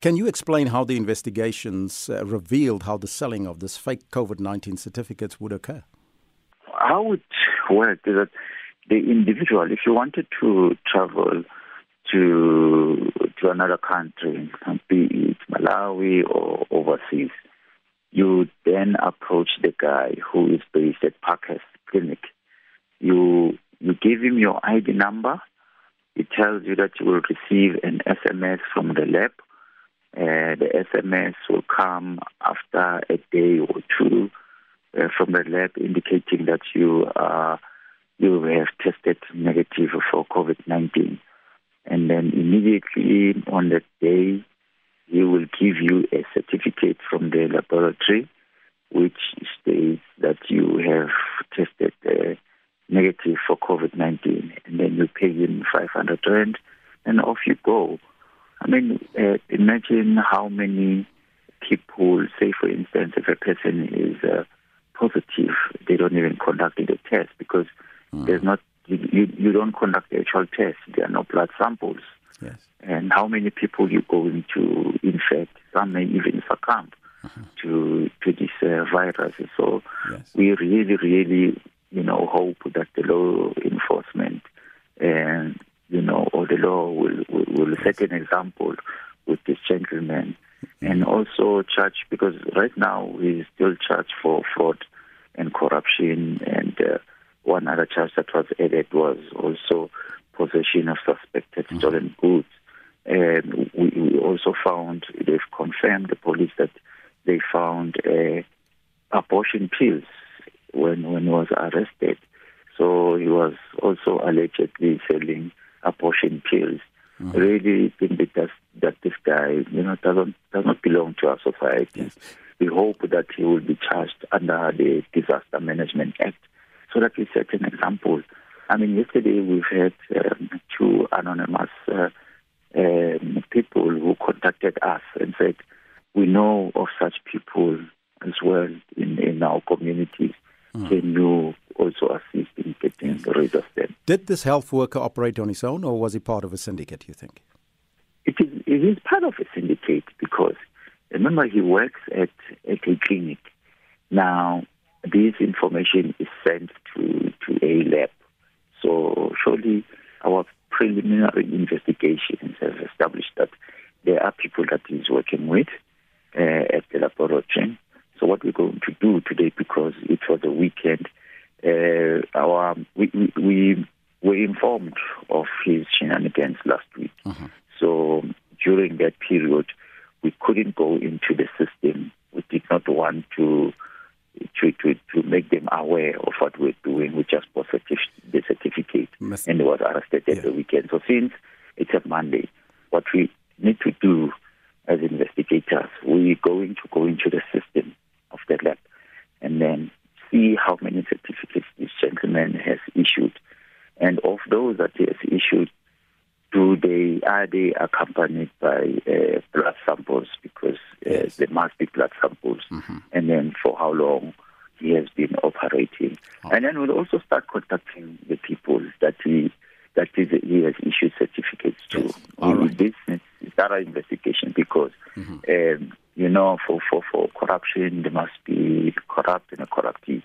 Can you explain how the investigations uh, revealed how the selling of this fake COVID 19 certificates would occur? How it worked is that the individual, if you wanted to travel to to another country, be it Malawi or overseas, you then approach the guy who is based at Parkhurst Clinic. You you give him your ID number. It tells you that you will receive an SMS from the lab. Uh, the SMS will come after a day or two uh, from the lab, indicating that you uh, you have tested negative for COVID-19. And then immediately on that day, he will give you a certificate from the laboratory which states that you have tested uh, negative for COVID 19. And then you pay him 500 Rand and off you go. I mean, uh, imagine how many people, say for instance, if a person is uh, positive, they don't even conduct the test because mm. there's not you, you don't conduct the actual test. There are no blood samples. Yes. And how many people you're going to infect? Some may even succumb uh-huh. to to this uh, virus. So yes. we really, really, you know, hope that the law enforcement and you know, the law will will, will set an example with this gentleman, and also charge because right now he's still charged for fraud and corruption and. Uh, one other charge that was added was also possession of suspected mm-hmm. stolen goods. And we, we, also found, they've confirmed the police that they found uh, abortion pills when, when he was arrested. So he was also allegedly selling abortion pills. Mm-hmm. Really think that, that this guy, you know, doesn't does not belong to our society. Yes. We hope that he will be charged under the Disaster Management Act so that we set an example. I mean, yesterday we've had um, two anonymous uh, um, people who contacted us and said, we know of such people as well in, in our communities. Mm. Can you also assist in getting rid of them? Did this health worker operate on his own or was he part of a syndicate, you think? It is, it is part of a syndicate because remember he works at, at a clinic. Now, this information is sent to, to a lab. So surely our preliminary investigations have established that there are people that he's working with uh, at the laboratory. So what we're going to do today, because it was a weekend, uh, our we, we, we, were informed of his shenanigans last week. Uh-huh. So during that period, we couldn't go into the system. We did not want to to, to, to make them aware of what we're doing. We just bought the certificate Must, and he was arrested at yeah. the weekend. So since it's a Monday, what we need to do as investigators, we're going to go into the system of the lab and then see how many certificates this gentleman has issued. And of those that he has issued, do they are they accompanied by uh, blood samples because uh, yes. there must be blood samples mm-hmm. and then for how long he has been operating oh. and then we'll also start contacting the people that he that is, he has issued certificates to yes. All right. this is thorough investigation because mm-hmm. um, you know for, for, for corruption there must be corrupt and a corruptee